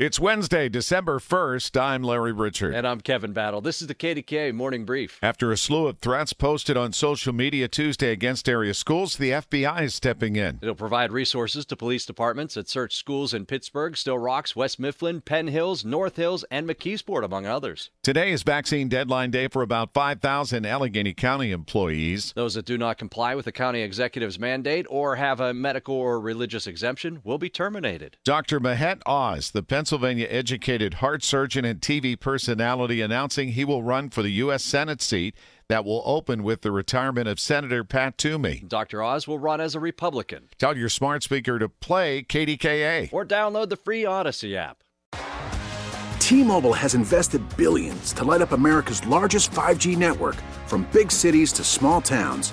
It's Wednesday, December 1st. I'm Larry Richert. And I'm Kevin Battle. This is the KDKA Morning Brief. After a slew of threats posted on social media Tuesday against area schools, the FBI is stepping in. It'll provide resources to police departments that search schools in Pittsburgh, Sto-Rox, West Mifflin, Penn Hills, North Hills, and McKeesport, among others. Today is vaccine deadline day for about 5,000 Allegheny County employees. Those that do not comply with the county executive's mandate or have a medical or religious exemption will be terminated. Dr. Mehmet Oz, the Pennsylvania Pennsylvania educated heart surgeon and TV personality, announcing he will run for the U.S. Senate seat that will open with the retirement of Senator Pat Toomey. Dr. Oz will run as a Republican. Tell your smart speaker to play KDKA or download the free Audacy app. T-Mobile has invested billions to light up America's largest 5G network from big cities to small towns,